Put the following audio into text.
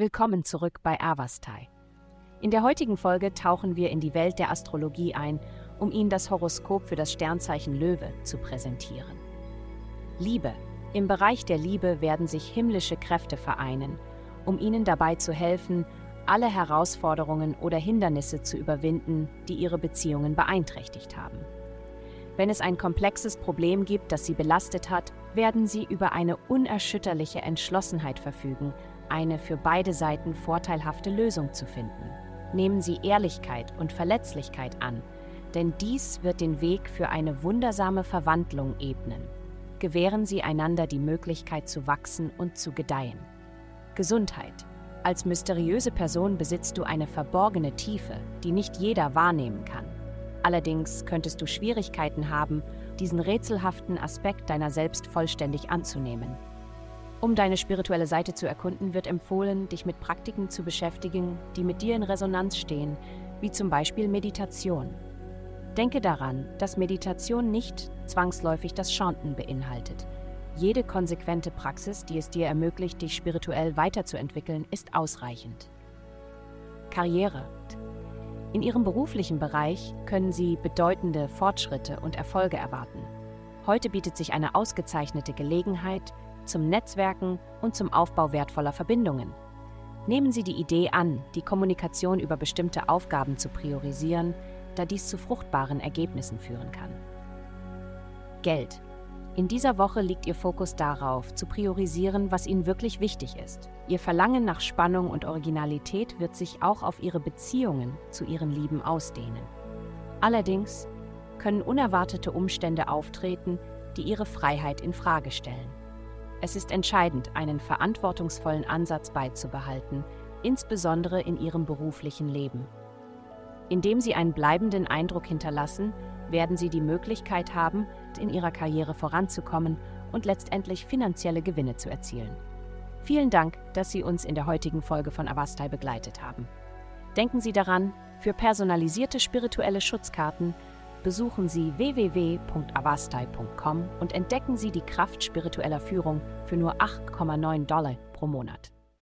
Willkommen zurück bei Avastai. In der heutigen Folge tauchen wir in die Welt der Astrologie ein, um Ihnen das Horoskop für das Sternzeichen Löwe zu präsentieren. Liebe. Im Bereich der Liebe werden sich himmlische Kräfte vereinen, um Ihnen dabei zu helfen, alle Herausforderungen oder Hindernisse zu überwinden, die Ihre Beziehungen beeinträchtigt haben. Wenn es ein komplexes Problem gibt, das Sie belastet hat, werden Sie über eine unerschütterliche Entschlossenheit verfügen, eine für beide Seiten vorteilhafte Lösung zu finden. Nehmen Sie Ehrlichkeit und Verletzlichkeit an, denn dies wird den Weg für eine wundersame Verwandlung ebnen. Gewähren Sie einander die Möglichkeit zu wachsen und zu gedeihen. Gesundheit. Als mysteriöse Person besitzt du eine verborgene Tiefe, die nicht jeder wahrnehmen kann. Allerdings könntest du Schwierigkeiten haben, diesen rätselhaften Aspekt deiner selbst vollständig anzunehmen. Um deine spirituelle Seite zu erkunden, wird empfohlen, dich mit Praktiken zu beschäftigen, die mit dir in Resonanz stehen, wie zum Beispiel Meditation. Denke daran, dass Meditation nicht zwangsläufig das Chanten beinhaltet. Jede konsequente Praxis, die es dir ermöglicht, dich spirituell weiterzuentwickeln, ist ausreichend. Karriere. In Ihrem beruflichen Bereich können Sie bedeutende Fortschritte und Erfolge erwarten. Heute bietet sich eine ausgezeichnete Gelegenheit, zum Netzwerken und zum Aufbau wertvoller Verbindungen. Nehmen Sie die Idee an, die Kommunikation über bestimmte Aufgaben zu priorisieren, da dies zu fruchtbaren Ergebnissen führen kann. Geld. In dieser Woche liegt Ihr Fokus darauf, zu priorisieren, was Ihnen wirklich wichtig ist. Ihr Verlangen nach Spannung und Originalität wird sich auch auf Ihre Beziehungen zu Ihren Lieben ausdehnen. Allerdings können unerwartete Umstände auftreten, die Ihre Freiheit in Frage stellen. Es ist entscheidend, einen verantwortungsvollen Ansatz beizubehalten, insbesondere in ihrem beruflichen Leben. Indem sie einen bleibenden Eindruck hinterlassen, werden sie die Möglichkeit haben, in ihrer Karriere voranzukommen und letztendlich finanzielle Gewinne zu erzielen. Vielen Dank, dass Sie uns in der heutigen Folge von Avastai begleitet haben. Denken Sie daran, für personalisierte spirituelle Schutzkarten besuchen Sie www.avastai.com und entdecken Sie die Kraft spiritueller Führung für nur 8,9 Dollar pro Monat.